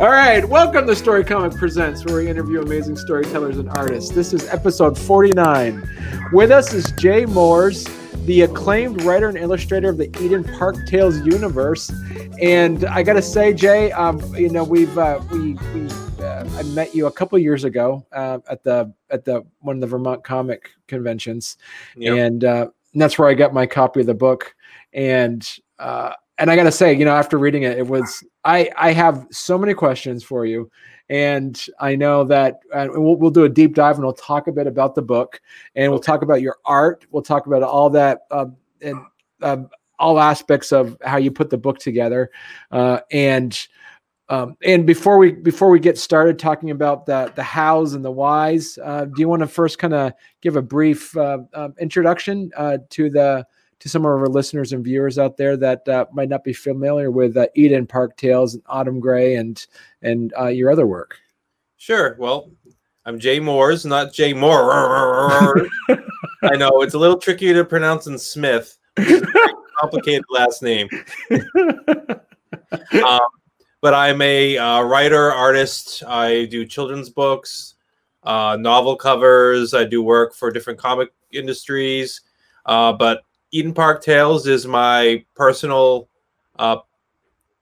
All right, welcome to Story Comic Presents, where we interview amazing storytellers and artists. This is episode 49. With us is Jay Moores, the acclaimed writer and illustrator of the Eden Park Tales universe. And I got to say, Jay, um, you know, we've uh, we we uh, I met you a couple years ago uh, at the at the one of the Vermont comic conventions, Yep. and uh, that's where I got my copy of the book. And uh, and I got to say, you know, after reading it, it was I I have so many questions for you, and I know that uh, we'll we'll do a deep dive and we'll talk a bit about the book, and we'll talk about your art. We'll talk about all that um, and um, all aspects of how you put the book together, uh, and. Um, and before we before we get started talking about the the hows and the whys, uh, do you want to first kind of give a brief uh, um, introduction uh, to the to some of our listeners and viewers out there that uh, might not be familiar with uh, Eden Park Tales and Autumn Gray and and uh, your other work? Sure. Well, I'm Jay Moores, not Jay Moore. I know it's a little tricky to pronounce in Smith. It's a very complicated last name. Um, but I'm a uh, writer, artist. I do children's books, uh, novel covers. I do work for different comic industries. Uh, but Eden Park Tales is my personal uh,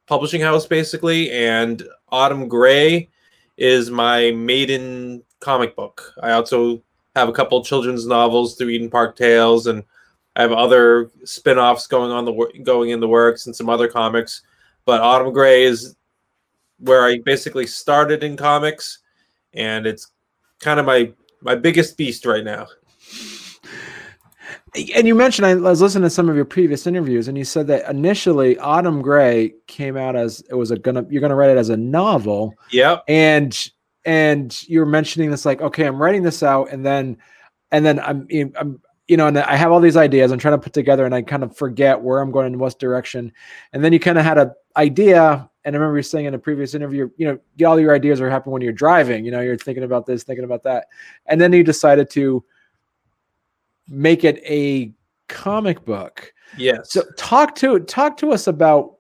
publishing house, basically, and Autumn Gray is my maiden comic book. I also have a couple children's novels through Eden Park Tales, and I have other spin-offs going on the going in the works and some other comics. But Autumn Gray is where I basically started in comics, and it's kind of my my biggest beast right now. And you mentioned I was listening to some of your previous interviews, and you said that initially Autumn Gray came out as it was a gonna you're gonna write it as a novel, Yep. and and you were mentioning this like okay I'm writing this out, and then and then I'm I'm you know, and I have all these ideas I'm trying to put together, and I kind of forget where I'm going in what direction, and then you kind of had a idea. And I remember you saying in a previous interview, you know, all your ideas are happening when you're driving. You know, you're thinking about this, thinking about that, and then you decided to make it a comic book. Yes. So talk to talk to us about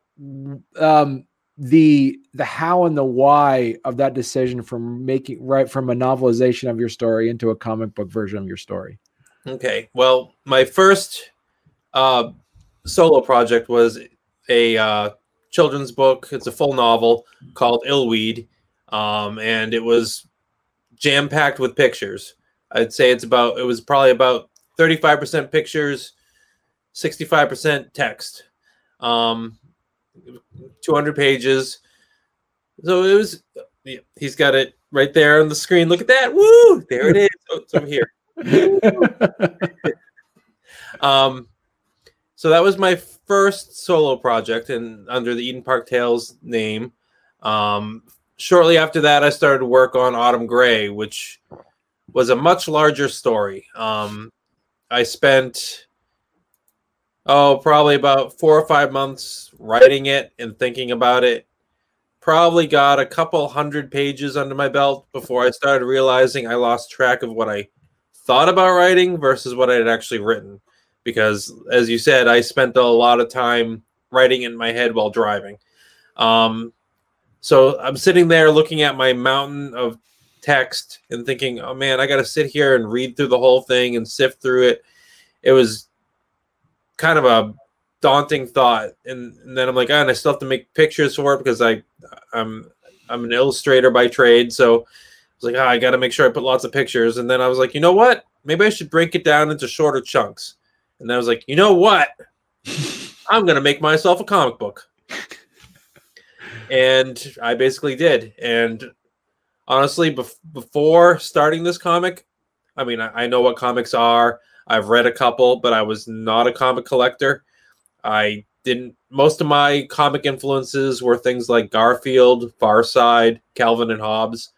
um, the the how and the why of that decision from making right from a novelization of your story into a comic book version of your story. Okay. Well, my first uh, solo project was a uh, children's book. It's a full novel called Illweed, um, and it was jam packed with pictures. I'd say it's about. It was probably about thirty five percent pictures, sixty five percent text. Um, two hundred pages. So it was. yeah, He's got it right there on the screen. Look at that! Woo! There it is. Oh, it's over here. Um, so that was my first solo project, and under the Eden Park Tales name. Um, shortly after that, I started to work on Autumn Gray, which was a much larger story. Um, I spent oh probably about four or five months writing it and thinking about it. Probably got a couple hundred pages under my belt before I started realizing I lost track of what I thought about writing versus what I had actually written. Because, as you said, I spent a lot of time writing in my head while driving. Um, so I'm sitting there looking at my mountain of text and thinking, oh man, I got to sit here and read through the whole thing and sift through it. It was kind of a daunting thought. And, and then I'm like, oh, and I still have to make pictures for it because I, I'm, I'm an illustrator by trade. So I was like, oh, I got to make sure I put lots of pictures. And then I was like, you know what? Maybe I should break it down into shorter chunks. And then I was like, you know what? I'm going to make myself a comic book. and I basically did. And honestly, bef- before starting this comic, I mean, I, I know what comics are. I've read a couple, but I was not a comic collector. I didn't. Most of my comic influences were things like Garfield, Far Side, Calvin and Hobbes.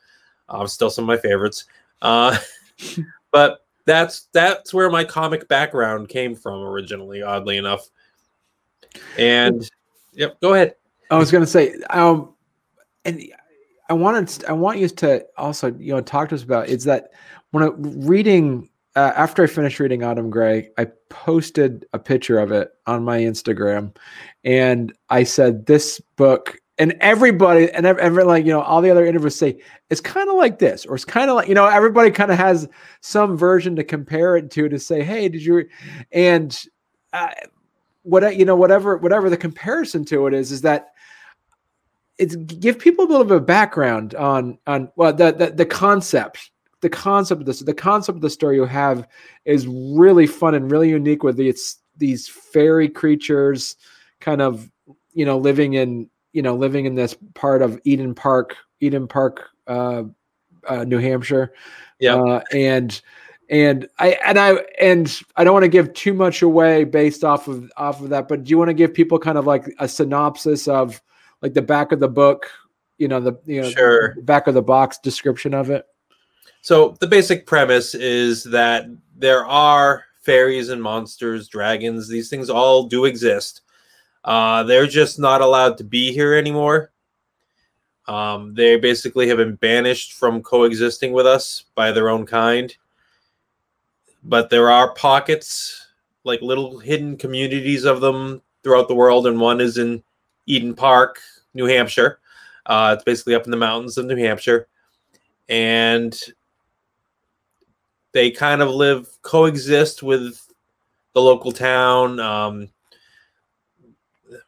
Uh, still some of my favorites. Uh, but that's that's where my comic background came from originally. Oddly enough, and yep, go ahead. I was going to say, um, and I wanted, I want you to also, you know, talk to us about is that when I reading uh, after I finished reading Autumn Gray, I posted a picture of it on my Instagram, and I said, "This book and everybody and every like you know all the other interviews say it's kind of like this or it's kind of like you know everybody kind of has some version to compare it to to say hey did you and uh, what you know whatever whatever the comparison to it is is that it's give people a little bit of background on on well the the, the concept the concept of this the concept of the story you have is really fun and really unique with it's these fairy creatures kind of you know living in you know living in this part of eden park eden park uh, uh new hampshire. Yeah. Uh, and and i and i and i don't want to give too much away based off of off of that but do you want to give people kind of like a synopsis of like the back of the book you know the you know sure. back of the box description of it so the basic premise is that there are fairies and monsters, dragons. These things all do exist. Uh, they're just not allowed to be here anymore. Um, they basically have been banished from coexisting with us by their own kind. But there are pockets, like little hidden communities of them throughout the world, and one is in Eden Park, New Hampshire. Uh, it's basically up in the mountains of New Hampshire. And they kind of live coexist with the local town um,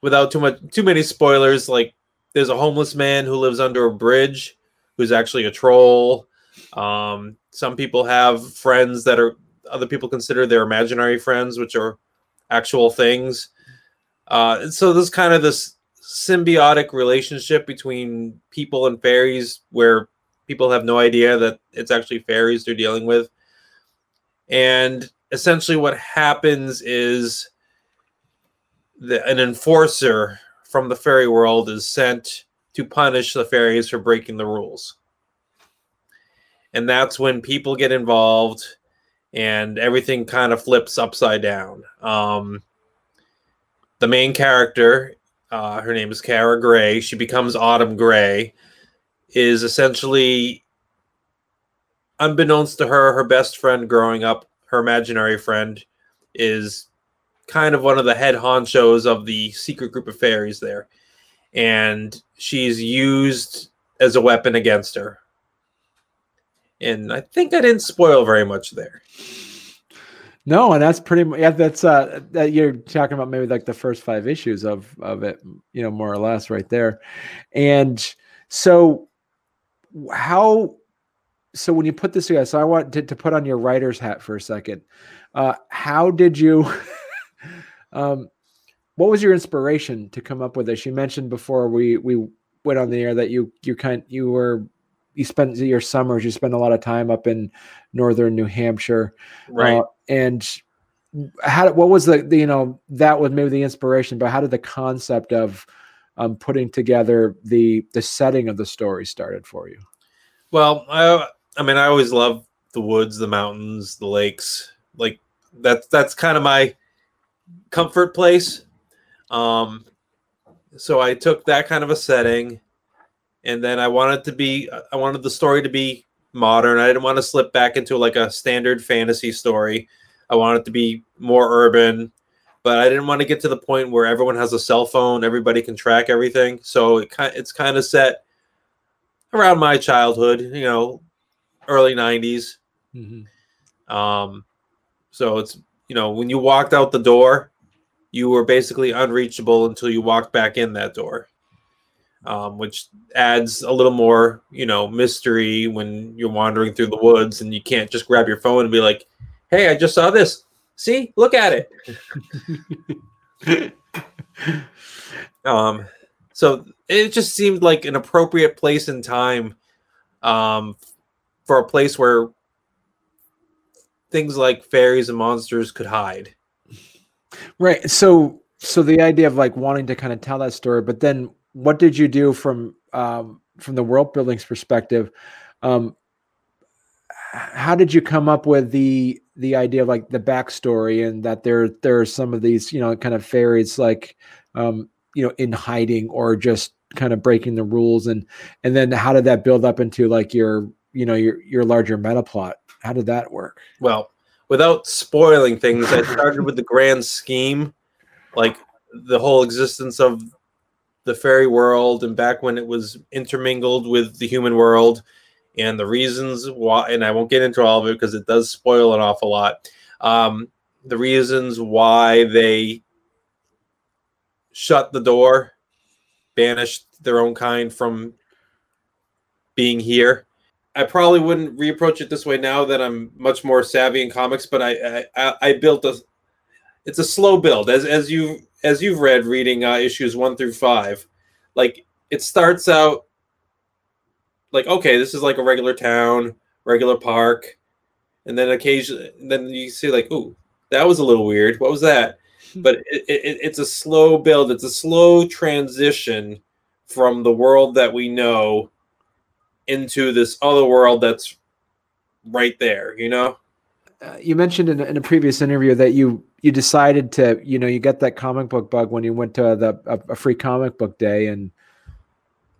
without too much too many spoilers like there's a homeless man who lives under a bridge who's actually a troll um, some people have friends that are other people consider their imaginary friends which are actual things uh, so there's kind of this symbiotic relationship between people and fairies where people have no idea that it's actually fairies they're dealing with and essentially, what happens is that an enforcer from the fairy world is sent to punish the fairies for breaking the rules. And that's when people get involved and everything kind of flips upside down. Um, the main character, uh, her name is Kara Gray, she becomes Autumn Gray, is essentially unbeknownst to her, her best friend growing up, her imaginary friend, is kind of one of the head honchos of the secret group of fairies there. And she's used as a weapon against her. And I think I didn't spoil very much there. No, and that's pretty much yeah. That's uh, that you're talking about maybe like the first five issues of of it, you know, more or less, right there. And so, how so when you put this together, so I want to, to put on your writer's hat for a second. Uh, how did you? um, what was your inspiration to come up with this? You mentioned before we we went on the air that you you kind you were you spent your summers you spend a lot of time up in northern New Hampshire, right? Uh, and how what was the, the, you know that was maybe the inspiration, but how did the concept of um, putting together the the setting of the story started for you? Well, I I mean, I always love the woods, the mountains, the lakes. Like that's that's kind of my comfort place. Um, so I took that kind of a setting, and then I wanted to be I wanted the story to be modern. I didn't want to slip back into like a standard fantasy story. I wanted to be more urban, but I didn't want to get to the point where everyone has a cell phone, everybody can track everything. So it kind it's kind of set around my childhood, you know, early 90s. Mm-hmm. Um, so it's, you know, when you walked out the door, you were basically unreachable until you walked back in that door, um, which adds a little more, you know, mystery when you're wandering through the woods and you can't just grab your phone and be like, hey, I just saw this. See, look at it. um, so it just seemed like an appropriate place and time um, for a place where things like fairies and monsters could hide. Right. So so the idea of like wanting to kind of tell that story, but then what did you do from um, from the world building's perspective? Um, how did you come up with the the idea of like the backstory and that there there are some of these you know kind of fairies like um, you know in hiding or just kind of breaking the rules? And and then how did that build up into like your you know your your larger meta plot? How did that work? Well without spoiling things i started with the grand scheme like the whole existence of the fairy world and back when it was intermingled with the human world and the reasons why and i won't get into all of it because it does spoil an awful lot um, the reasons why they shut the door banished their own kind from being here. I probably wouldn't reapproach it this way now that i'm much more savvy in comics but i i, I built a it's a slow build. As as you as you've read reading uh, issues one through five like it starts out like okay this is like a regular town regular park and then occasionally then you see like oh that was a little weird. What was that? But it, it, it's a slow build. It's a slow transition from the world that we know into this other world that's right there you know uh, you mentioned in, in, a previous interview that you you decided to you know you get that comic book bug when you went to the a, a free comic book day and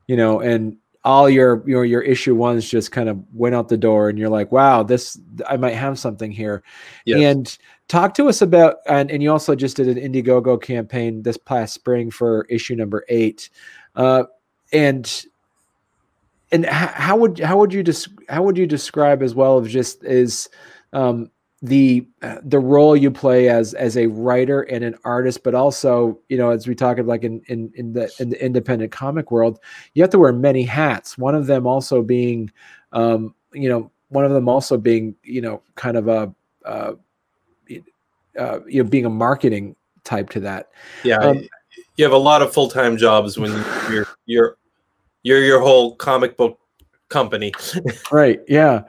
you know and all your your your issue ones just kind of went out the door and you're like wow this i might have something here yes. and talk to us about and, and you also just did an indiegogo campaign this past spring for issue number eight uh, and and how would how would you just des- how would you describe as well of just is um, the the role you play as as a writer and an artist, but also you know as we talk about like in in in the in the independent comic world, you have to wear many hats. One of them also being, um, you know, one of them also being you know kind of a uh, uh, you know being a marketing type to that. Yeah, um, you have a lot of full time jobs when you're you're you're your whole comic book company. right. Yeah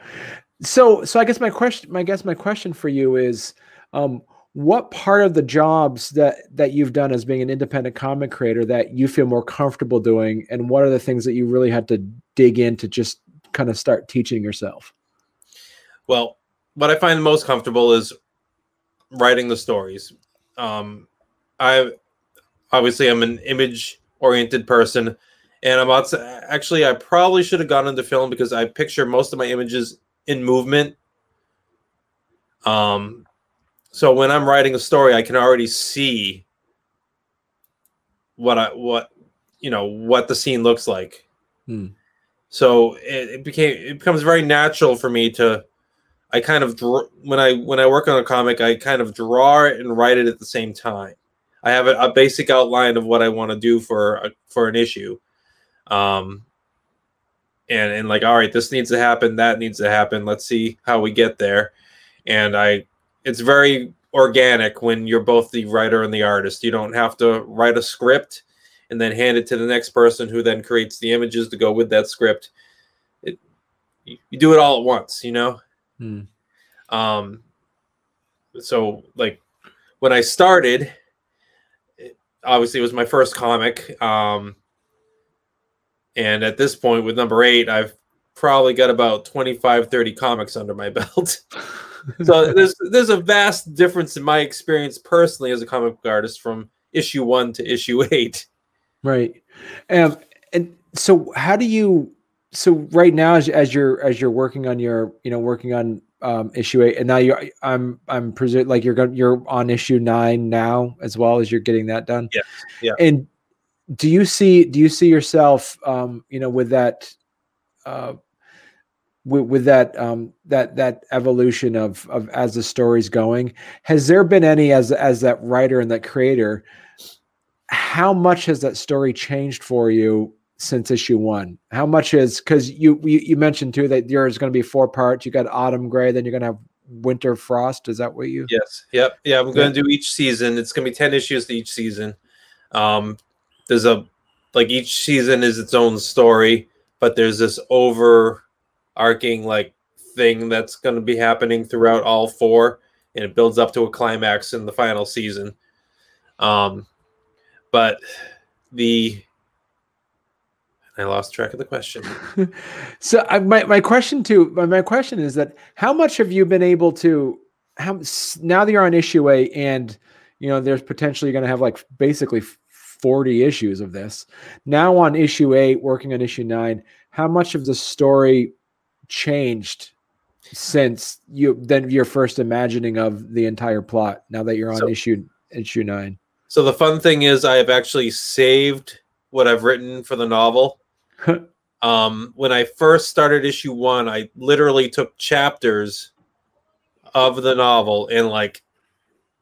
so so i guess my question my guess my question for you is um, what part of the jobs that that you've done as being an independent comic creator that you feel more comfortable doing? And what are the things that you really had to dig in to just kind of start teaching yourself? Well what i find most comfortable is writing the stories. Um, i obviously i'm an image oriented person and i'm to actually i probably should have gone into film because i picture most of my images in movement. Um, so when I'm writing a story, I can already see what I what you know what the scene looks like. Hmm. So it, it, became it becomes very natural for me to I kind of draw, when I when I work on a comic, I kind of draw it and write it at the same time. I have a, a basic outline of what I want to do for a, for an issue. Um, and and like all right this needs to happen that needs to happen let's see how we get there. And i it's very organic when you're both the writer and the artist. You don't have to write a script and then hand it to the next person who then creates the images to go with that script. It you, do it all at once you know? Hmm. um so like when i started obviously it was my first comic um and at this point, with number eight, I've probably got about 25, 30 comics under my belt. so there's there's a vast difference in my experience personally as a comic book artist from issue one to issue eight. Right. Um, and so how do you so right now as, as you're as you're working on your you know working on um, issue eight and now you're i'm i'm presuming like you're going you're on issue nine now as well as you're getting that done yeah yeah and do you see do you see yourself um, you know with that uh, with, with that um, that that evolution of of as the story's going? Has there been any as as that writer and that creator how much has that story changed for you since issue one? How much is because you, you you mentioned too that there's going to be four parts. You got autumn gray then you're going to have winter frost. Is that what you yes. Yep. Yeah i'm going to do each season. It's going to be 10 issues to each season. Um there's a like each season is its own story, but there's this overarching like thing that's going to be happening throughout all four, and it builds up to a climax in the final season. Um, but the I lost track of the question. so I, my my question to my, my question is that how much have you been able to how now that you're on issue eight and you know there's potentially going to have like basically 40 issues of this. Now on issue eight, working on issue nine, how much of the story changed since you then your first imagining of the entire plot now that you're on so, issue issue nine? So the fun thing is I have actually saved what I've written for the novel. um, when I first started issue one, I literally took chapters of the novel and like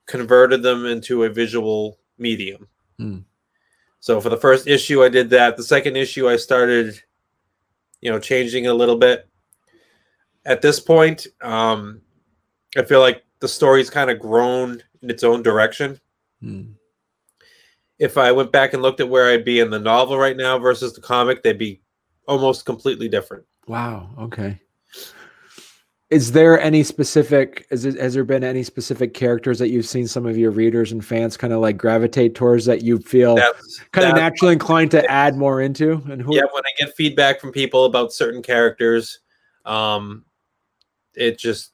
converted them into a visual medium. Hmm. So for the first issue, I did that. The second issue, I started, you know, changing a little bit. At this point, um, I feel like the story's kind of grown in its own direction. Hmm. If I went back and looked at where I'd be in the novel right now versus the comic, they'd be almost completely different. Wow. Okay. Is there any specific? Is it, has there been any specific characters that you've seen some of your readers and fans kind of like gravitate towards that you feel kind of naturally inclined to add more into? And who? yeah when i get feedback from people about certain characters um it just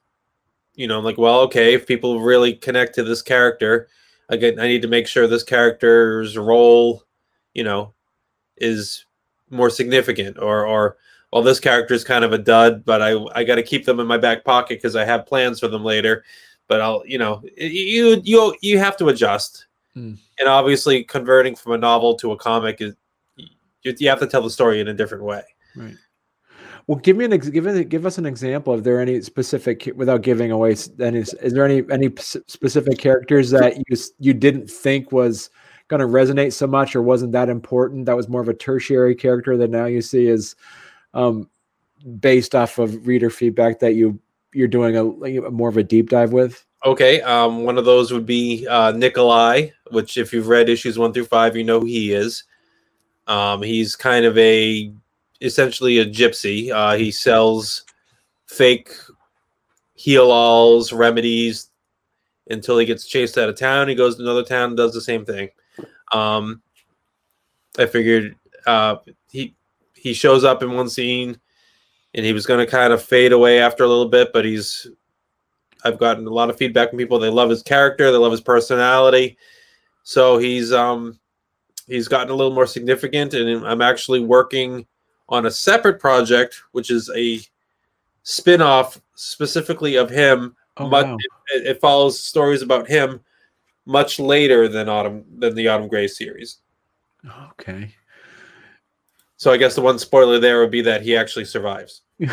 you know I'm like well okay if people really connect to this character again i need to make sure this character's role you know is more significant or or well this character is kind of a dud but i i got to keep them in my back pocket because i have plans for them later but i'll you know you you you have to adjust Hmm. and obviously converting from a novel to a comic is you, you have to tell the story in a different way. Right. Well, give me an ex- give give us an example. If there are any specific, without giving away, any is there any any specific characters that you you didn't think was going to resonate so much, or wasn't that important? That was more of a tertiary character that now you see is um, based off of reader feedback that you you're doing a, a more of a deep dive with. Okay, um, one of those would be uh, Nikolai, which if you've read issues one through five, you know who he is. Um, he's kind of a essentially a gypsy. Uh, he sells fake heal alls, remedies until he gets chased out of town. He goes to another town and does the same thing. Um, I figured uh, he shows up in one scene and he was going to kind of fade away after a little bit, but he's I've gotten a lot of feedback from people. They love his character, they love his personality. So he's um he's gotten a little more significant, and I'm actually working on a separate project, which is a spin-off specifically of him. Oh, Much- wow. it, it follows stories about him much later than Autumn than the Autumn Gray series. Okay. So I guess the one spoiler there would be that he actually survives. and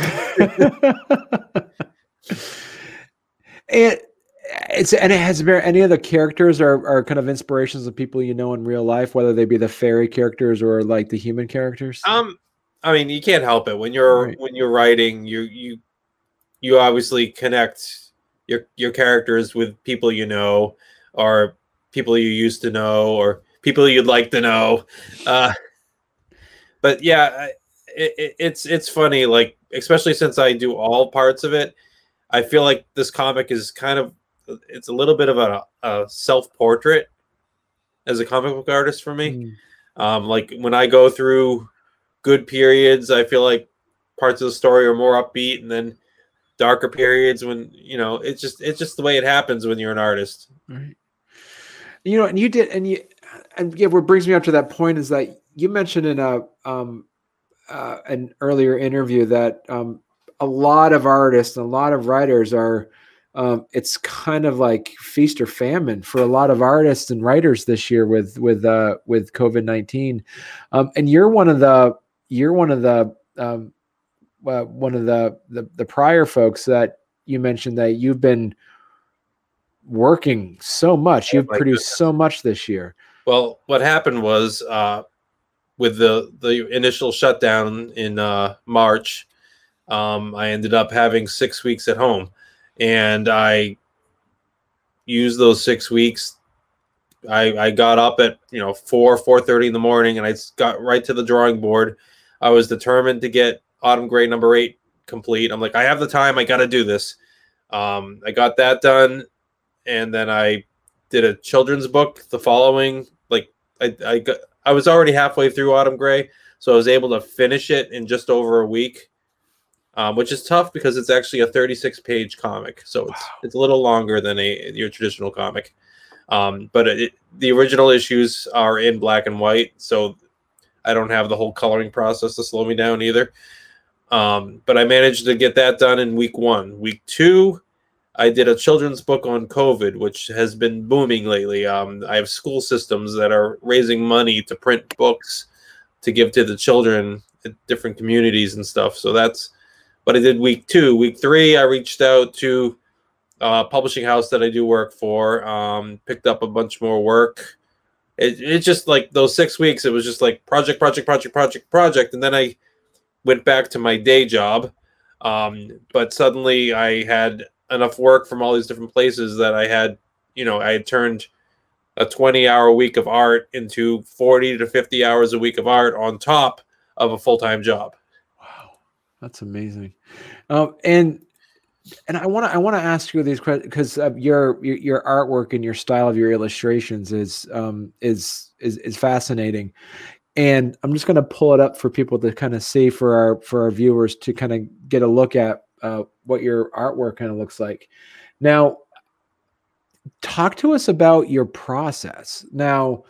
it's and it has been any of the characters are, are kind of inspirations of people you know in real life, whether they be the fairy characters or like the human characters. Um, I mean, you can't help it when you're Right. when you're writing. You you you obviously connect your your characters with people you know, or people you used to know, or people you'd like to know. Uh, but yeah, I- it, it, it's it's funny, like especially since I do all parts of it. I feel like this comic is kind of it's a little bit of a, a self portrait as a comic book artist for me. Mm. Um, like when I go through good periods, I feel like parts of the story are more upbeat, and then darker periods when you know it's just it's just the way it happens when you're an artist. Right. You know, and you did, and you, and yeah, what brings me up to that point is that you mentioned in a um, uh, an earlier interview that um, a lot of artists and a lot of writers are. Um, it's kind of like feast or famine for a lot of artists and writers this year with with uh, with COVID nineteen, um, and you're one of the you're one of the um, uh, one of the, the the prior folks that you mentioned that you've been working so much. Oh You've produced so much this year. Well, what happened was uh, with the the initial shutdown in uh, March, um, I ended up having six weeks at home, and I used those six weeks. I, I got up at you know four four thirty in the morning, and I got right to the drawing board. I was determined to get Autumn Gray number eight complete. I'm like, I have the time. I got to do this. Um, I got that done, and then I did a children's book the following. Like I I got I was already halfway through Autumn Gray, so I was able to finish it in just over a week. Um, which is tough because it's actually a 36 page comic, so it's Wow. it's a little longer than a your traditional comic. Um, but it, the original issues are in black and white, so I don't have the whole coloring process to slow me down either. Um, but I managed to get that done in week one. Week two, I did a children's book on COVID, which has been booming lately. Um, I have school systems that are raising money to print books to give to the children at different communities and stuff. So that's what I did week two. Week three, I reached out to a publishing house that I do work for, um, picked up a bunch more work. It, it's just like those six weeks, it was just like project, project, project, project, project. And then I went back to my day job. Um, but suddenly I had enough work from all these different places that I had, you know, I had turned a 20 hour week of art into 40 to 50 hours a week of art on top of a full time job. Wow, that's amazing. Um, and and I want to I want to ask you these questions because uh, your, your, your artwork and your style of your illustrations is um, is is is fascinating, and I'm just going to pull it up for people to kind of see for our for our viewers to kind of get a look at uh, what your artwork kind of looks like. Now, talk to us about your process. Now,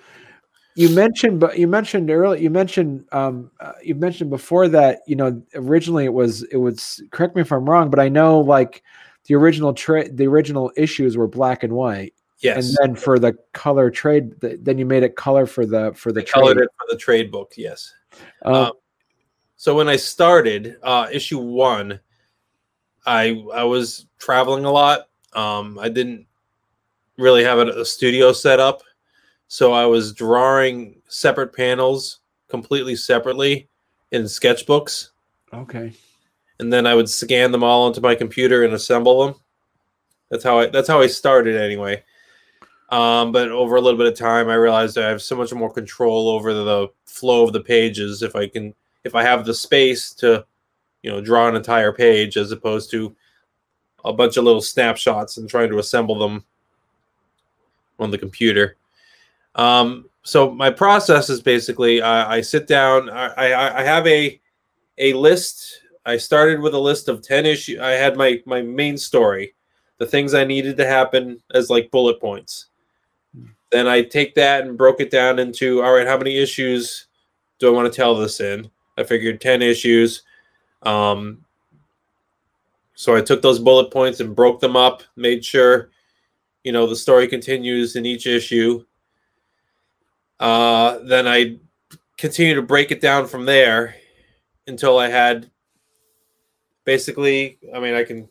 you mentioned, but you mentioned earlier, you mentioned, um, uh, you mentioned before that, you know, originally it was, it was, correct me if I'm wrong, but I know like the original trade, the original issues were black and white. Yes. And then for the color trade, the, then you made it color for the, for the I colored it for the trade book. Yes. Um, Um, so when I started uh, issue one, I I was traveling a lot. Um, I didn't really have a, a studio set up, so I was drawing separate panels completely separately in sketchbooks, okay. and then I would scan them all onto my computer and assemble them. That's how I that's how I started anyway. Um, but over a little bit of time, I realized I have so much more control over the flow of the pages if I can if I have the space to, you know, draw an entire page as opposed to a bunch of little snapshots and trying to assemble them on the computer. Um, so my process is basically I, I sit down. I, I, I have a a list. I started with a list of ten issues. I had my my main story, the things I needed to happen as like bullet points. Then I take that and broke it down into all right. How many issues do I want to tell this in? I figured ten issues. Um, so I took those bullet points and broke them up, made sure, you know, the story continues in each issue. Uh, then I continue to break it down from there until I had basically, I mean, I can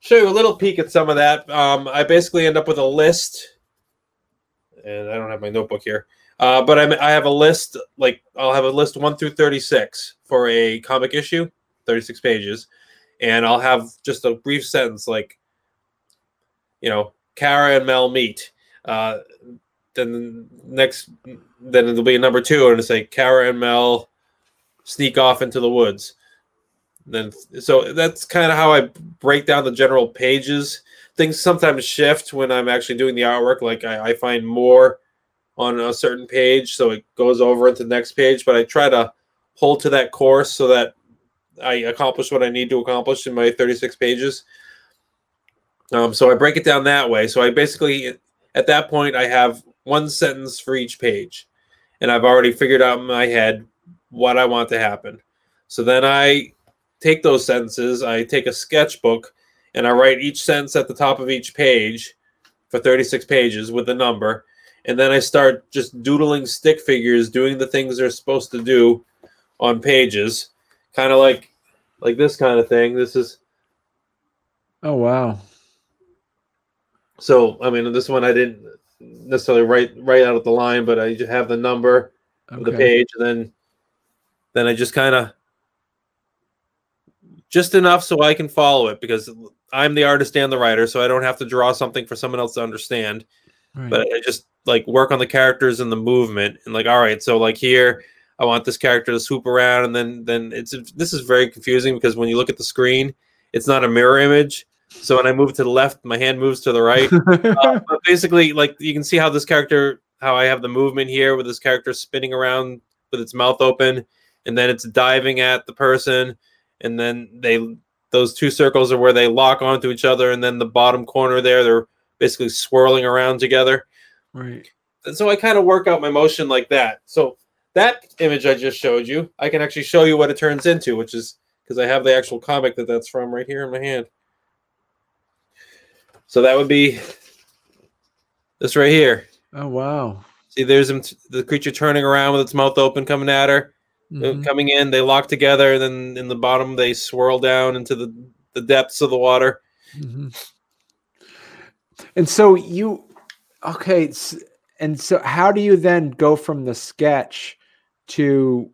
show you a little peek at some of that. Um, I basically end up with a list, and I don't have my notebook here. Uh, but I'm, I have a list, like I'll have a list one through 36 for a comic issue, 36 pages and I'll have just a brief sentence like, you know, Kara and Mel meet. Uh, then next, then it'll be a number two, and it'll say Kara and Mel sneak off into the woods. Then, so that's kind of how I break down the general pages. Things sometimes shift when I'm actually doing the artwork. Like I, I find more on a certain page, so it goes over into the next page. But I try to hold to that course so that I accomplish what I need to accomplish in my 36 pages. Um, so I break it down that way. So I basically, at that point, I have one sentence for each page, and I've already figured out in my head what I want to happen. So then I take those sentences, I take a sketchbook, and I write each sentence at the top of each page for 36 pages with a number. And then I start just doodling stick figures, doing the things they're supposed to do on pages kind of like like this kind of thing. This is Oh wow. so. I mean, this one I didn't necessarily write right out of the line, but I just have the number of the page, and then then I just kind of just enough so I can follow it because I'm the artist and the writer, so I don't have to draw something for someone else to understand. Right. but I just like work on the characters and the movement and like all right so like here I want this character to swoop around and then then it's this is very confusing because when you look at the screen it's not a mirror image so when I move to the left my hand moves to the right uh, but basically like you can see how this character how I have the movement here with this character spinning around with its mouth open and then it's diving at the person and then they those two circles are where they lock onto each other and then the bottom corner there they're basically swirling around together right. and so I kind of work out my motion like that. So that image I just showed you, I can actually show you what it turns into, which is because I have the actual comic that that's from right here in my hand. So that would be this right here. Oh wow. See, there's him, the creature turning around with its mouth open, coming at her, Mhm. coming in. They lock together, and then in the bottom they swirl down into the the depths of the water. Mhm. And so you, okay, and so how do you then go from the sketch to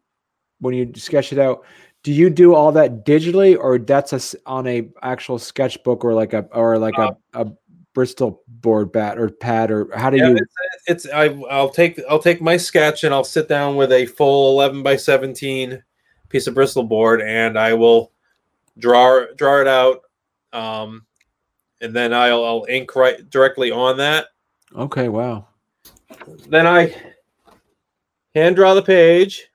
when you sketch it out? Do you do all that digitally, or that's a, on a actual sketchbook, or like a or like a, a Bristol board bat or pad, or how do Yeah, you? it's, it's I I'll take I'll take my sketch and I'll sit down with a full 11 by 17 piece of Bristol board and I will draw draw it out um and then I'll, I'll ink right directly on that Okay, wow. then I hand draw the page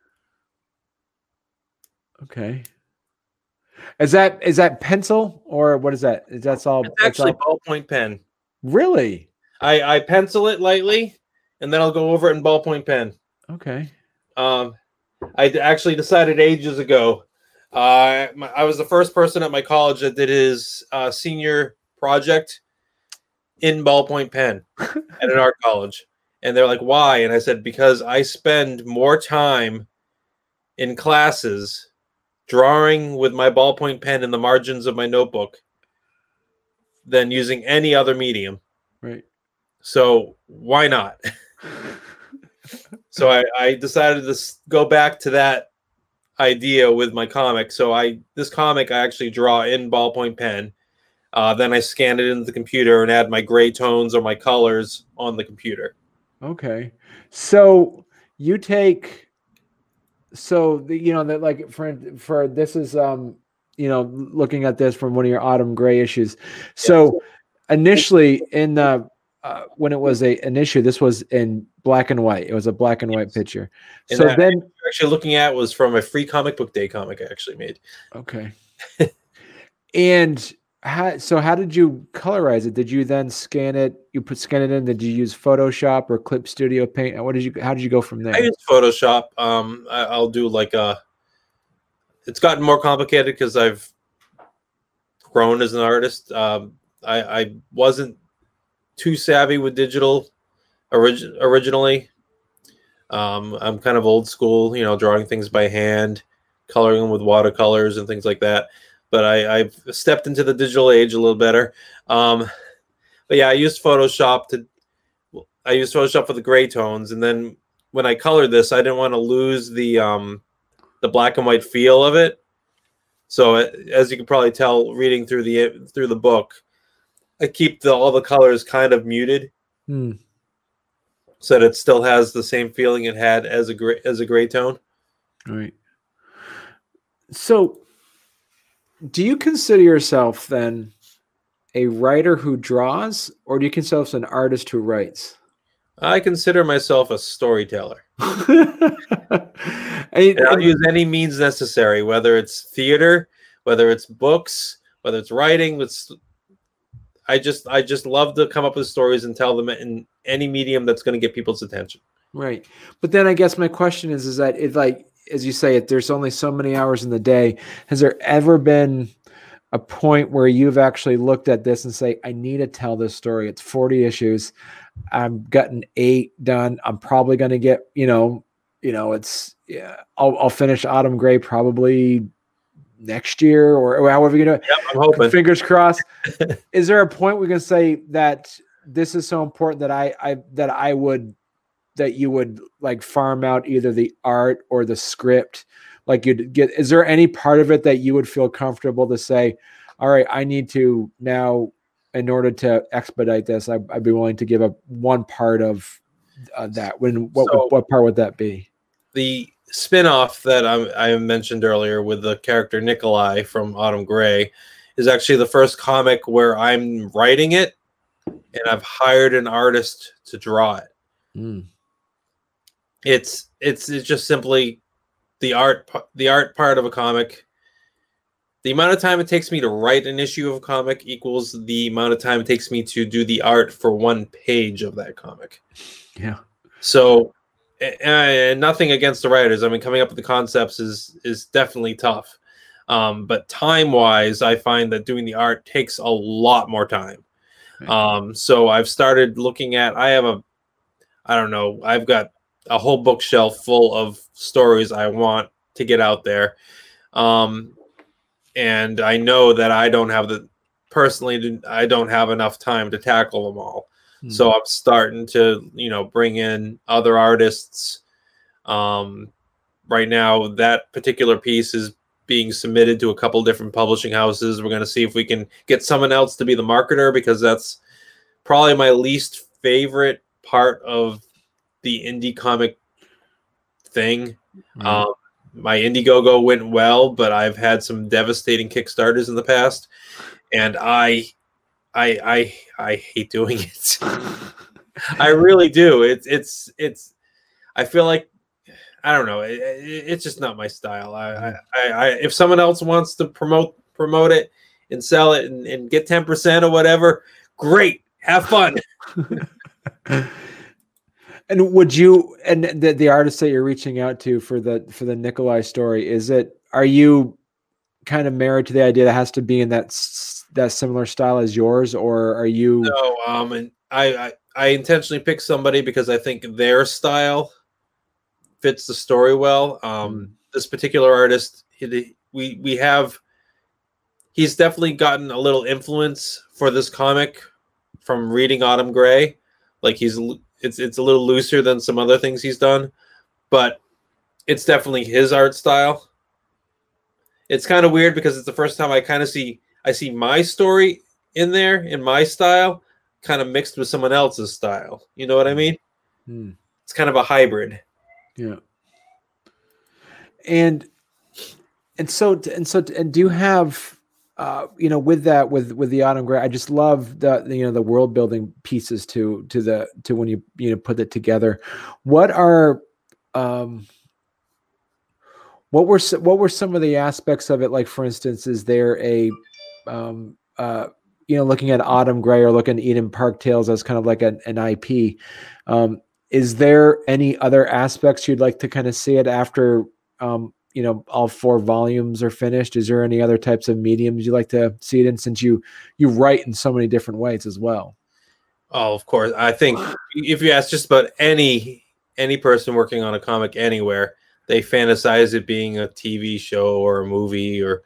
Okay. Is that is that pencil or what is that? Is that's all? it's actually all- ballpoint pen really I I pencil it lightly and then I'll go over it in ballpoint pen okay. Um, I actually decided ages ago. Uh, my, I was the first person at my college that did his uh, senior project in ballpoint pen at an art college, and they're like, "Why?" And I said, "Because I spend more time in classes drawing with my ballpoint pen in the margins of my notebook than using any other medium. Right. So why not?" so I, I decided to go back to that idea with my comic. So I this comic I actually draw in ballpoint pen. Uh, then I scan it into the computer and add my gray tones or my colors on the computer. Okay. So you take so the, you know that like for for this is um you know looking at this from one of your autumn gray issues. So initially in the uh, when it was a an issue this was in black and white. It was a black and white Yes. picture. And So then Actually, looking at was from a free comic book day comic I actually made. okay. and how so how did you colorize it? Did you then scan it? You put scan it in. Did you use Photoshop or Clip Studio Paint? What did you how did you go from there? I use Photoshop. Um, I, I'll do like a. It's gotten more complicated because I've grown as an artist. Um, I, I wasn't too savvy with digital orig- originally. Um, I'm kind of old school, you know, drawing things by hand, coloring them with watercolors and things like that. But I, I've stepped into the digital age a little better. Um, but yeah, I used Photoshop to. I used Photoshop for the gray tones, and then when I colored this, I didn't want to lose the um, the black and white feel of it. So uh, as you can probably tell, reading through the through the book, I keep the all the colors kind of muted Hmm. so that it still has the same feeling it had as a gray as a gray tone. Right. So, do you consider yourself then a writer who draws, or do you consider yourself an artist who writes? I consider myself a storyteller. And- And I'll use any means necessary, whether it's theater, whether it's books, whether it's writing. It's I just I just love to come up with stories and tell them in any medium that's going to get people's attention. Right. But then I guess my question is is that it like as you say it there's only so many hours in the day. Has there ever been a point where you've actually looked at this and say I need to tell this story. It's 40 issues. I'm gotten 8 done. I'm probably going to get, you know, you know, it's yeah, I'll I'll finish Autumn Gray probably next year or, or however you do it. Yep, I'm hoping. Fingers crossed. Is there a point we can say that this is so important that I, I that I would that you would like farm out either the art or the script? Like you'd get is there any part of it that you would feel comfortable to say, all right, I need to now in order to expedite this, I, I'd be willing to give up one part of uh, that. When what So- what part would that be? the spin-off that I, I mentioned earlier with the character Nikolai from Autumn Gray is actually the first comic where I'm writing it and I've hired an artist to draw it. Mm, It's it's it's just simply the art the art part of a comic. The amount of time it takes me to write an issue of a comic equals the amount of time it takes me to do the art for one page of that comic. yeah. So, and nothing against the writers. I mean, coming up with the concepts is is definitely tough. Um, but time wise, I find that doing the art takes a lot more time. Right. Um, so I've started looking at. I have a I don't know. I've got a whole bookshelf full of stories I want to get out there. Um, and I know that I don't have the personally I don't have enough time to tackle them all. Mm-hmm. So I'm starting to, you know, bring in other artists. Um, right now that particular piece is being submitted to a couple different publishing houses. We're going to see if we can get someone else to be the marketer because that's probably my least favorite part of the indie comic thing. Mm-hmm. Um, my Indiegogo went well, but I've had some devastating Kickstarters in the past, and I, I, I, I hate doing it. I really do. It's, it's, it's. I feel like I don't know. It, it, it's just not my style. I, I, I, if someone else wants to promote promote it and sell it and, and get ten percent or whatever, great. Have fun. and would you and the the artist that you're reaching out to for the for the Nikolai story is it? Are you kind of married to the idea that has to be in that that similar style as yours, or are you? No. Um. And I I, I intentionally picked somebody because I think their style fits the story well. Um, mm. This particular artist, he, we we have, he's definitely gotten a little influence for this comic from reading Autumn Gray. Like he's it's it's a little looser than some other things he's done, but it's definitely his art style. It's kind of weird because it's the first time I kind of see I see my story in there in my style, kind of mixed with someone else's style. You know what I mean? Mm. It's kind of a hybrid. Yeah. And and so and so and do you have uh you know with that with with the autumn gray i just love the, the, you know the world building pieces to to the to when you you know put it together. What are um what were what were some of the aspects of it? Like for instance is there a um uh you know looking at autumn gray or looking at eden park tales as kind of like an, an ip um is there any other aspects you'd like to kind of see it after um, you know all four volumes are finished. Is there any other types of mediums you like to see it in since you you write in so many different ways as well? Oh of course. I think if you ask just about any any person working on a comic anywhere they fantasize it being a tv show or a movie or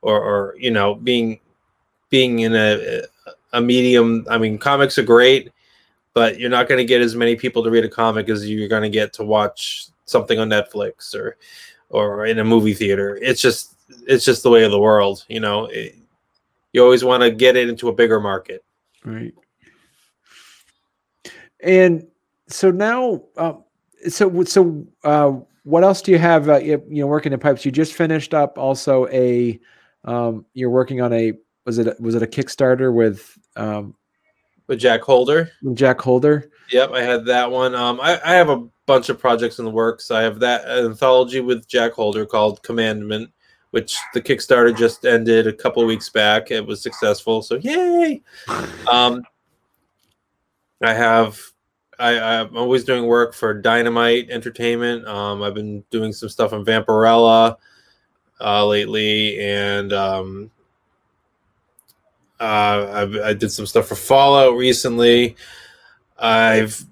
or, or you know being being in a a medium. I mean comics are great but you're not going to get as many people to read a comic as you're going to get to watch something on Netflix or or in a movie theater. It's just it's just the way of the world, you know. It, you always want to get it into a bigger market. Right. And so now um, so so uh, what else do you have uh, you know working in pipes you just finished up also a um, you're working on a was it was it a kickstarter with um, with Jack Holder. Jack Holder. Yep, I had that one. Um, I, I have a bunch of projects in the works. I have that anthology with Jack Holder called Commandment, which the Kickstarter just ended a couple weeks back. It was successful, so yay! Um, I have. I, I'm always doing work for Dynamite Entertainment. Um, I've been doing some stuff on Vampirella uh, lately, and um, uh, I, I did some stuff for Fallout recently. I've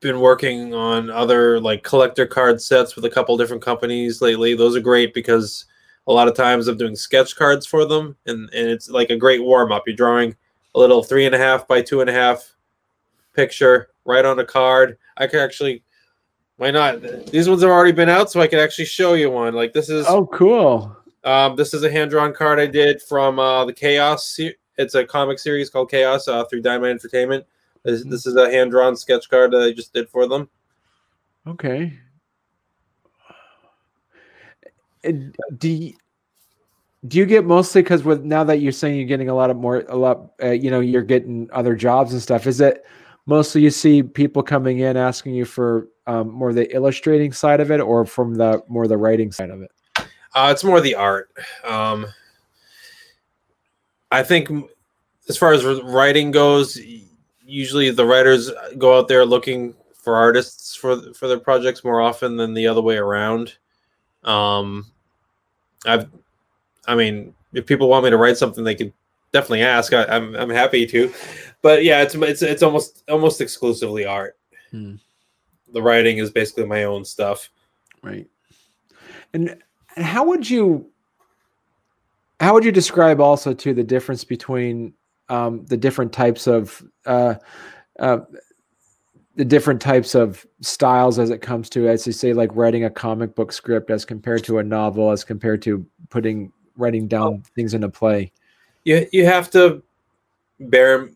been working on other like collector card sets with a couple different companies lately. Those are great because a lot of times I'm doing sketch cards for them, and, and it's like a great warm up. You're drawing a little three and a half by two and a half picture right on a card. I can actually, why not? These ones have already been out, so I can actually show you one. Like this is oh cool. Um, this is a hand drawn card I did from uh, the Chaos it's a comic series called Chaos uh, through Dynamite Entertainment. This, this is a hand drawn sketch card that I just did for them. Okay. do you, do you get mostly because with now that you're saying you're getting a lot of more a lot uh, you know you're getting other jobs and stuff is it mostly you see people coming in asking you for um, more the illustrating side of it or from the more the writing side of it uh, it's more the art um, I think as far as writing goes, usually the writers go out there looking for artists for for their projects more often than the other way around. Um, I've, I mean, if people want me to write something, they can definitely ask. I, am I'm, I'm happy to, but yeah, it's it's it's almost almost exclusively art. Hmm. the writing is basically my own stuff. Right. And and how would you how would you describe also to the difference between um, the different types of uh, uh, the different types of styles as it comes to as you say like writing a comic book script as compared to a novel as compared to putting writing down oh. things in a play you you have to bear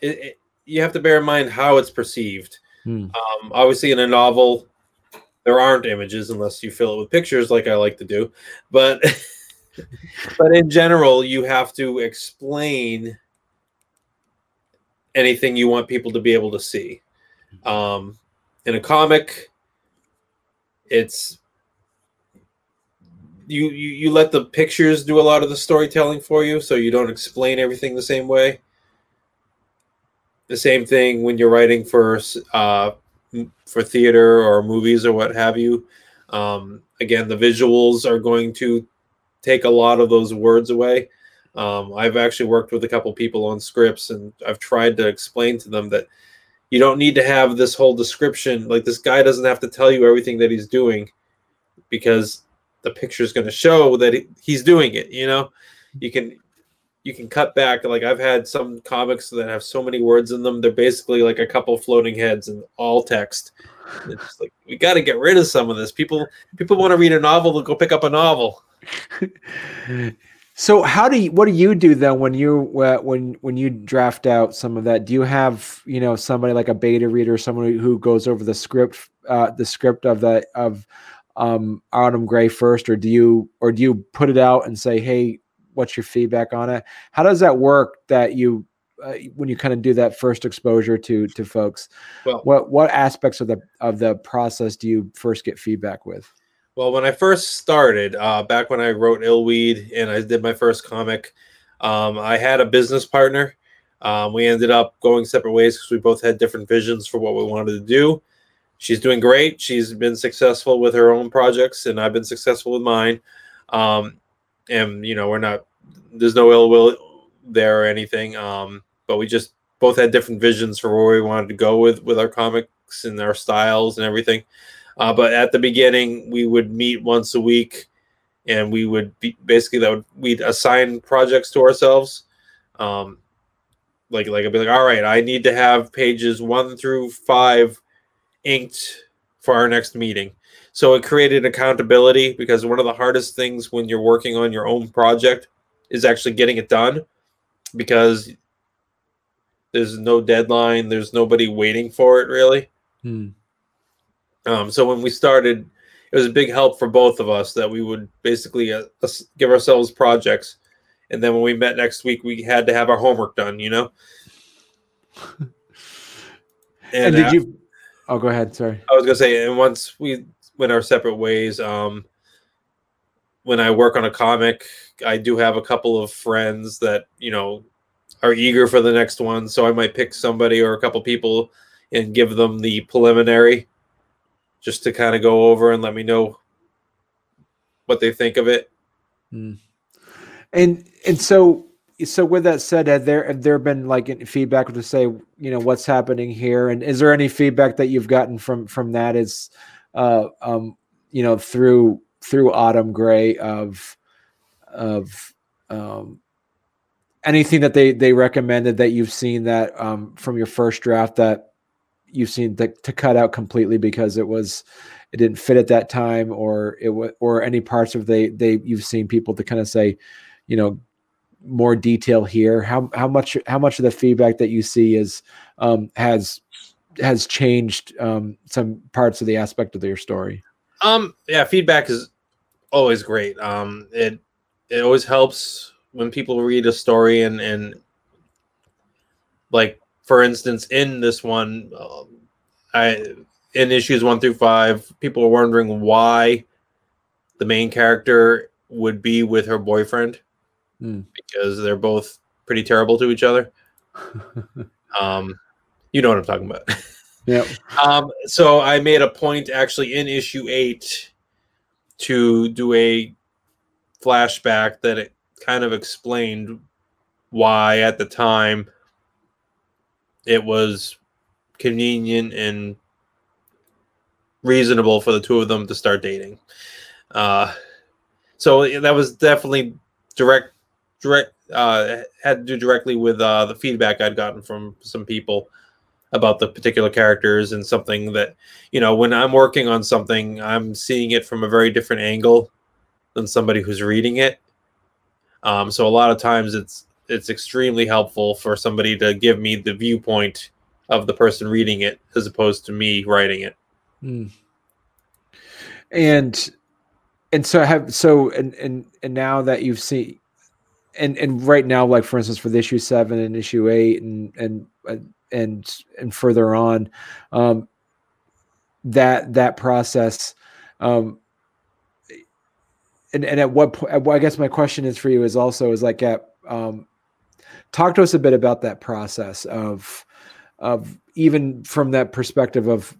it, it, you have to bear in mind how it's perceived hmm. um, obviously in a novel there aren't images unless you fill it with pictures like i like to do but but in general you have to explain anything you want people to be able to see. Um, in a comic, it's you, you you let the pictures do a lot of the storytelling for you, so you don't explain everything the same way. The same thing when you're writing for uh, for theater or movies or what have you. Um, again, the visuals are going to take a lot of those words away. Um, I've actually worked with a couple people on scripts, and I've tried to explain to them that you don't need to have this whole description. Like this guy doesn't have to tell you everything that he's doing because the picture is going to show that he's doing it. You know, you can you can cut back. Like I've had some comics that have so many words in them; they're basically like a couple floating heads and all text. It's like we got to get rid of some of this. People people want to read a novel, they'll go pick up a novel. So how do you what do you do then when you when when you draft out some of that? Do you have you know somebody like a beta reader, someone who goes over the script uh, the script of the of um, Autumn Gray first, or do you or do you put it out and say, hey, what's your feedback on it? How does that work? That you uh, when you kind of do that first exposure to to folks, well, what what aspects of the of the process do you first get feedback with? Well, when I first started, uh, back when I wrote Illweed and I did my first comic, um, I had a business partner. Um, we ended up going separate ways because we both had different visions for what we wanted to do. She's doing great. She's been successful with her own projects, and I've been successful with mine. Um, and you know, we're not. There's no ill will there or anything. Um, but we just both had different visions for where we wanted to go with with our comics and our styles and everything. Uh, but at the beginning, we would meet once a week, and we would be basically that would we'd assign projects to ourselves. Um, like like I'd be like, all right, I need to have pages one through five inked for our next meeting. So it created accountability because one of the hardest things when you're working on your own project is actually getting it done because there's no deadline, there's nobody waiting for it really. Hmm. Um, so when we started, it was a big help for both of us that we would basically uh, give ourselves projects, and then when we met next week, we had to have our homework done. You know. and, and, did you? Oh, go ahead. Sorry. I was gonna say, and once we went our separate ways, um, when I work on a comic, I do have a couple of friends that you know are eager for the next one, so I might pick somebody or a couple people and give them the preliminary just to kind of go over and let me know what they think of it. Mm. And and so so with that said, have there have there been like feedback to say you know what's happening here, and is there any feedback that you've gotten from from that is uh um you know through through Autumn Gray of of um anything that they they recommended that you've seen that um from your first draft that you've seen the, to cut out completely because it was it didn't fit at that time or it was or any parts of they they you've seen people to kind of say you know more detail here. How how much how much of the feedback that you see is um has has changed um some parts of the aspect of your story? Um yeah feedback is always great. Um it it always helps when people read a story and and like for instance, in this one, um, I in issues one through five, people are wondering why the main character would be with her boyfriend mm. because they're both pretty terrible to each other. um, you know what I'm talking about. Yeah. um, so I made a point actually in issue eight to do a flashback that it kind of explained why at the time it was convenient and reasonable for the two of them to start dating. Uh, so that was definitely direct, direct, uh, had to do directly with uh, the feedback I'd gotten from some people about the particular characters and something that, you know, when I'm working on something, I'm seeing it from a very different angle than somebody who's reading it. Um, so a lot of times it's it's extremely helpful for somebody to give me the viewpoint of the person reading it as opposed to me writing it. Mm. And and so have so and and and now that you've seen and and right now like for instance for the issue 7 and issue 8 and and and and further on um that that process um and, and at what point i guess my question is for you is also is like at um talk to us a bit about that process of of even from that perspective of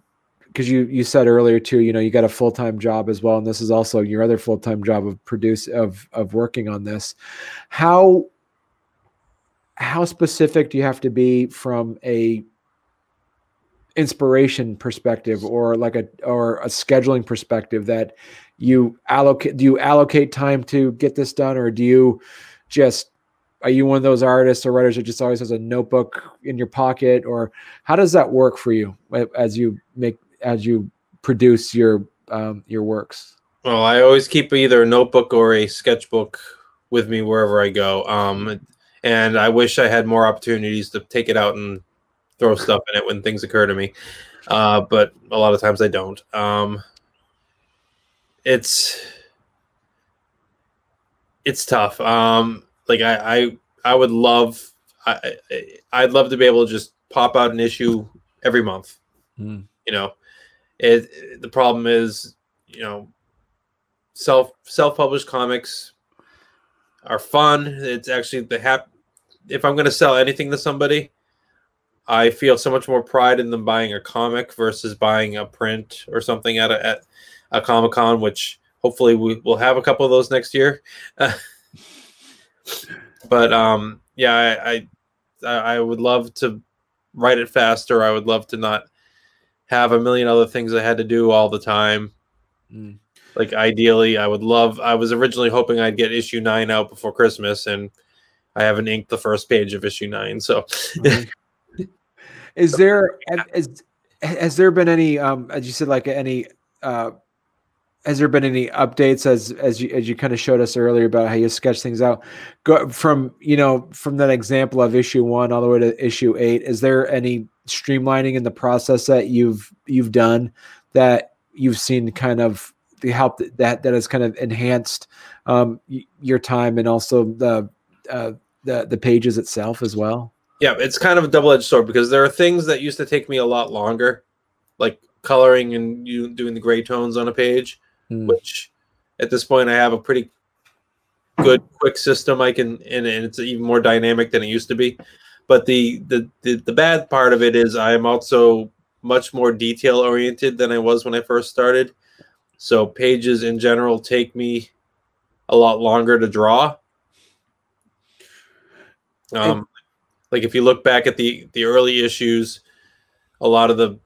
because you you said earlier too you know you got a full-time job as well and this is also your other full-time job of produce of of working on this. How how specific do you have to be from a inspiration perspective or like a or a scheduling perspective that you allocate do you allocate time to get this done or do you just are you one of those artists or writers that just always has a notebook in your pocket or how does that work for you as you make as you produce your um, your works? Well i always keep either a notebook or a sketchbook with me wherever i go um, and i wish i had more opportunities to take it out and throw stuff in it when things occur to me uh, but a lot of times i don't um, it's it's tough um, like I, I I would love I I'd love to be able to just pop out an issue every month. Mm. You know, it the problem is, you know, self self published comics are fun. It's actually the hap if I'm going to sell anything to somebody, I feel so much more pride in them buying a comic versus buying a print or something at a, at a Comic Con, which hopefully we will have a couple of those next year. but um, yeah, I, I I would love to write it faster. I would love to not have a million other things I had to do all the time. Mm. Like ideally, I would love. I was originally hoping I'd get issue nine out before Christmas, and I haven't inked the first page of issue nine. So, is there has, has there been any um as you said like any uh has there been any updates as as you as you kind of showed us earlier about how you sketch things out? Go from you know from that example of issue one all the way to issue eight is there any streamlining in the process that you've you've done that you've seen kind of the help that that has kind of enhanced um, your time and also the uh, the the pages itself as well? Yeah it's kind of a double-edged sword because there are things that used to take me a lot longer like coloring and you doing the gray tones on a page mm. which at this point I have a pretty good quick system I can and, and it's even more dynamic than it used to be. But the, the the the bad part of it is I am also much more detail oriented than I was when I first started. So pages in general take me a lot longer to draw. Um, like if you look back at the the early issues, a lot of the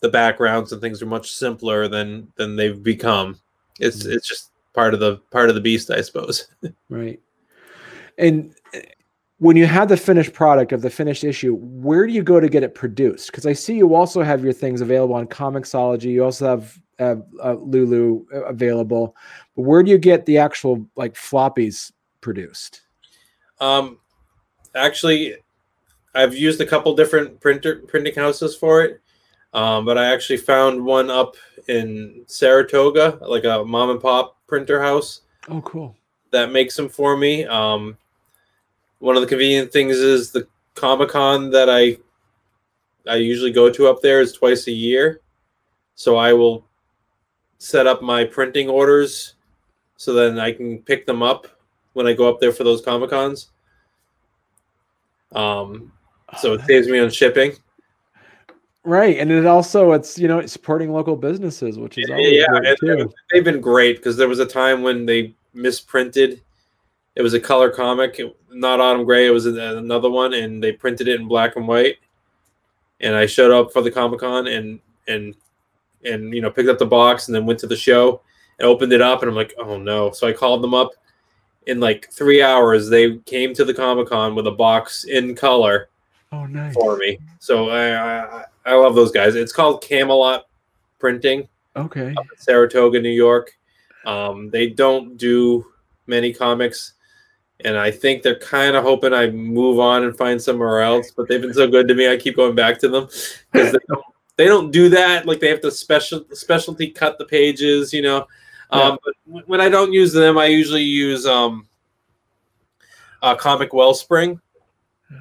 the backgrounds and things are much simpler than than they've become. It's mm-hmm. it's just part of the part of the beast, I suppose. right. And eh, when you have the finished product of the finished issue, where do you go to get it produced? Because I see you also have your things available on Comixology. You also have uh, uh, Lulu uh, available, but where do you get the actual like floppies produced? Um, actually, I've used a couple different printer printing houses for it. Um, but I actually found one up in Saratoga, like a mom and pop printer house. Oh, cool. That makes them for me. Um, one of the convenient things is the Comic Con that I I usually go to up there is twice a year. So I will set up my printing orders so then I can pick them up when I go up there for those Comic Cons. Um, so it saves me on shipping. Right, and it also it's you know supporting local businesses, which is yeah, yeah they've been great because there was a time when they misprinted. It was a color comic, not Autumn Gray. It was another one, and they printed it in black and white. And I showed up for the Comic Con, and and and you know picked up the box and then went to the show and opened it up and I'm like, oh no. So I called them up in like three hours. They came to the Comic Con with a box in color Oh, nice. for me. So I, I I love those guys. It's called Camelot Printing Okay. Saratoga, New York. Um, they don't do many comics, and I think they're kind of hoping I move on and find somewhere else. But they've been so good to me, I keep going back to them because they don't, they don't do that. Like they have to special specialty cut the pages, you know. Um, but w- when I don't use them, I usually use um, uh, Comic Wellspring,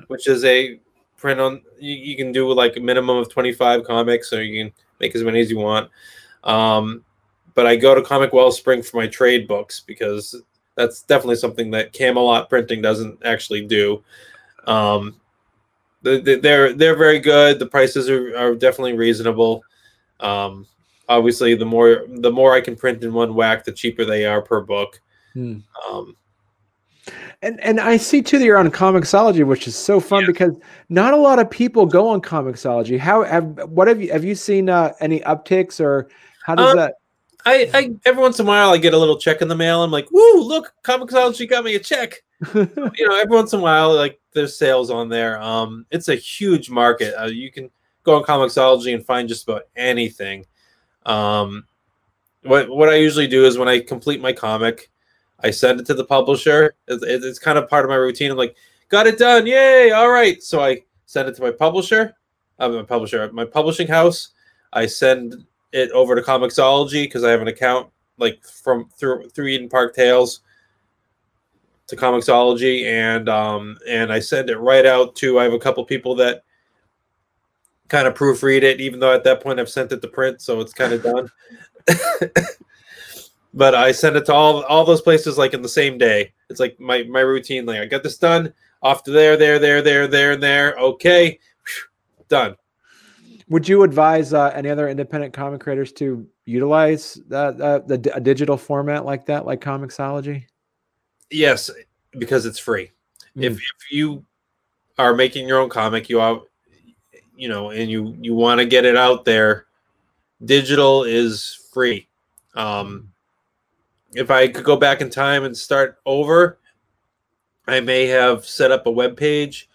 which is a print on. You, you can do like a minimum of twenty five comics, so you can make as many as you want. Um, but I go to Comic Wellspring for my trade books because that's definitely something that Camelot Printing doesn't actually do. Um, the- the- they're they're very good. The prices are, are definitely reasonable. Um, obviously, the more the more I can print in one whack, the cheaper they are per book. Hmm. Um, And and I see too that you're on Comixology, which is so fun Yeah. because not a lot of people go on Comixology. How have what have you have you seen uh, any upticks or how does Um, that? I, I every once in a while I get a little check in the mail. I'm like, woo, look, Comixology got me a check. you know, every once in a while, like there's sales on there. Um, it's a huge market. Uh, you can go on Comixology and find just about anything. Um, what what I usually do is when I complete my comic, I send it to the publisher. It's, it's kind of part of my routine. I'm like, got it done, yay! All right. So I send it to my publisher, uh, my publisher, my publishing house. I send it over to Comixology because I have an account like from through through Eden Park Tales to Comixology, and um, and I send it right out to. I have a couple people that kind of proofread it, even though at that point I've sent it to print, so it's kind of done. but I send it to all all those places like in the same day. It's like my my routine. Like I got this done, off to there, there, there, there, there, and there. Okay, done. Would you advise uh, any other independent comic creators to utilize that uh, the d- a digital format like that, like Comixology? Yes, because it's free. If Mm. if you are making your own comic, you are, you know, and you you want to get it out there, digital is free. Um, if I could go back in time and start over, I may have set up a web page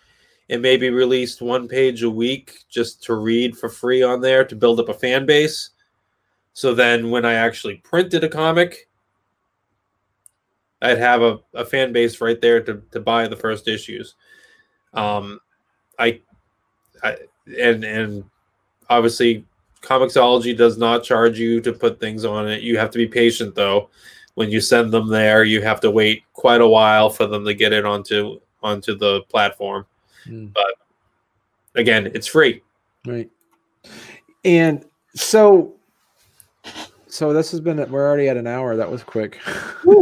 and maybe released one page a week just to read for free on there to build up a fan base. So then when I actually printed a comic, I'd have a, a fan base right there to, to buy the first issues. Um, I, I and and obviously Comixology does not charge you to put things on it. You have to be patient though. When you send them there, you have to wait quite a while for them to get it onto onto the platform. Mm. Again, it's free. Right. And so so this has been we're already at an hour. That was quick.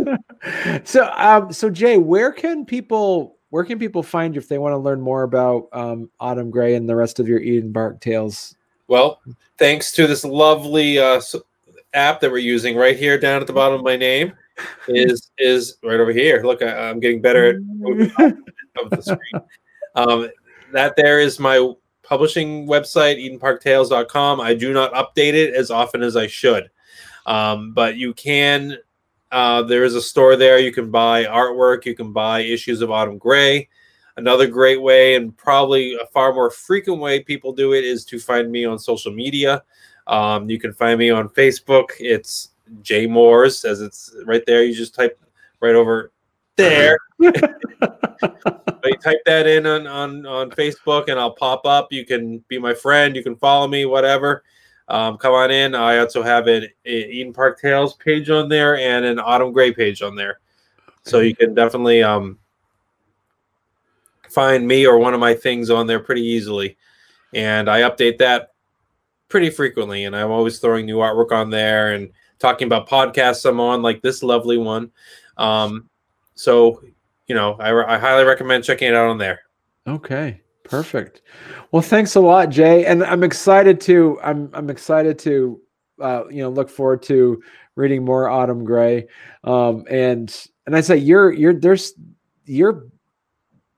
so um so Jay, where can people where can people find you if they want to learn more about um Autumn Gray and the rest of your Eden Park tales? Well, thanks to this lovely uh, s- app that we're using right here down at the bottom of my name is is right over here. Look, I, I'm getting better at moving of the screen. Um, that there is my publishing website, EdenParkTales.com. I do not update it as often as I should, um, but you can. Uh, there is a store there. You can buy artwork. You can buy issues of Autumn Gray. Another great way, and probably a far more frequent way people do it, is to find me on social media. Um, you can find me on Facebook. It's J Moores, as it's right there. You just type right over there. You type that in on, on on Facebook and I'll pop up. You can be my friend. You can follow me, whatever. Um, come on in. I also have an, an Eden Park Tales page on there and an Autumn Gray page on there, so you can definitely um, find me or one of my things on there pretty easily. And I update that pretty frequently, and I'm always throwing new artwork on there and talking about podcasts I'm on, like this lovely one. Um, so you know, I, I highly recommend checking it out on there. Okay, perfect. Well, thanks a lot, Jay, and I'm excited to I'm I'm excited to uh, you know look forward to reading more Autumn Gray, um, and and I say you're you're there's you're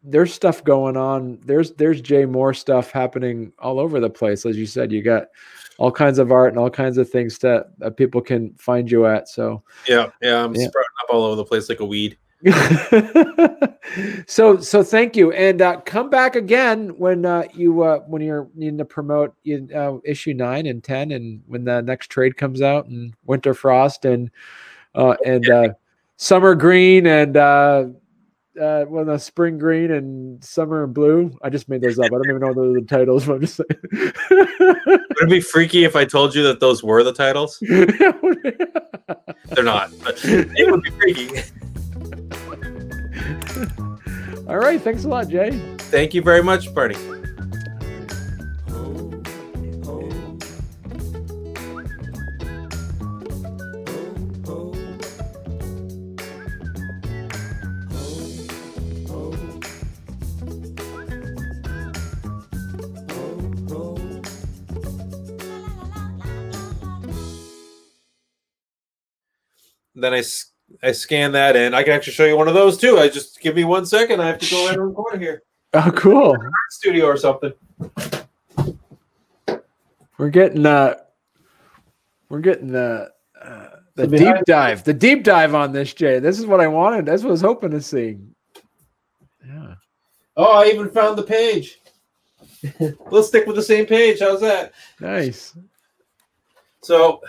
there's stuff going on. There's there's Jay Moore stuff happening all over the place, as you said. You got all kinds of art and all kinds of things that, that people can find you at. So Yeah, yeah, I'm Yeah. sprouting up all over the place like a weed. so so thank you and uh, come back again when uh, you uh, when you're needing to promote uh, issue 9 and 10 and when the next trade comes out and winter frost and uh, and uh, summer green and uh, well, the spring green and summer blue. I just made those up. I don't even know those are the titles. But I'm just saying. Would it be freaky if I told you that those were the titles? They're not, but it would be freaky. All right. Thanks a lot, Jay. Thank you very much, Bernie. Then I I scan that in. I can actually show you one of those too. I just give me one second. I have to go in and record here. Oh, cool. Studio or something. We're getting uh, we're getting the uh, the So deep dive, the deep dive on this, Jay. This is what I wanted. That's what I was hoping to see. Yeah. Oh, I even found the page. Let's stick with the same page. How's that? Nice. So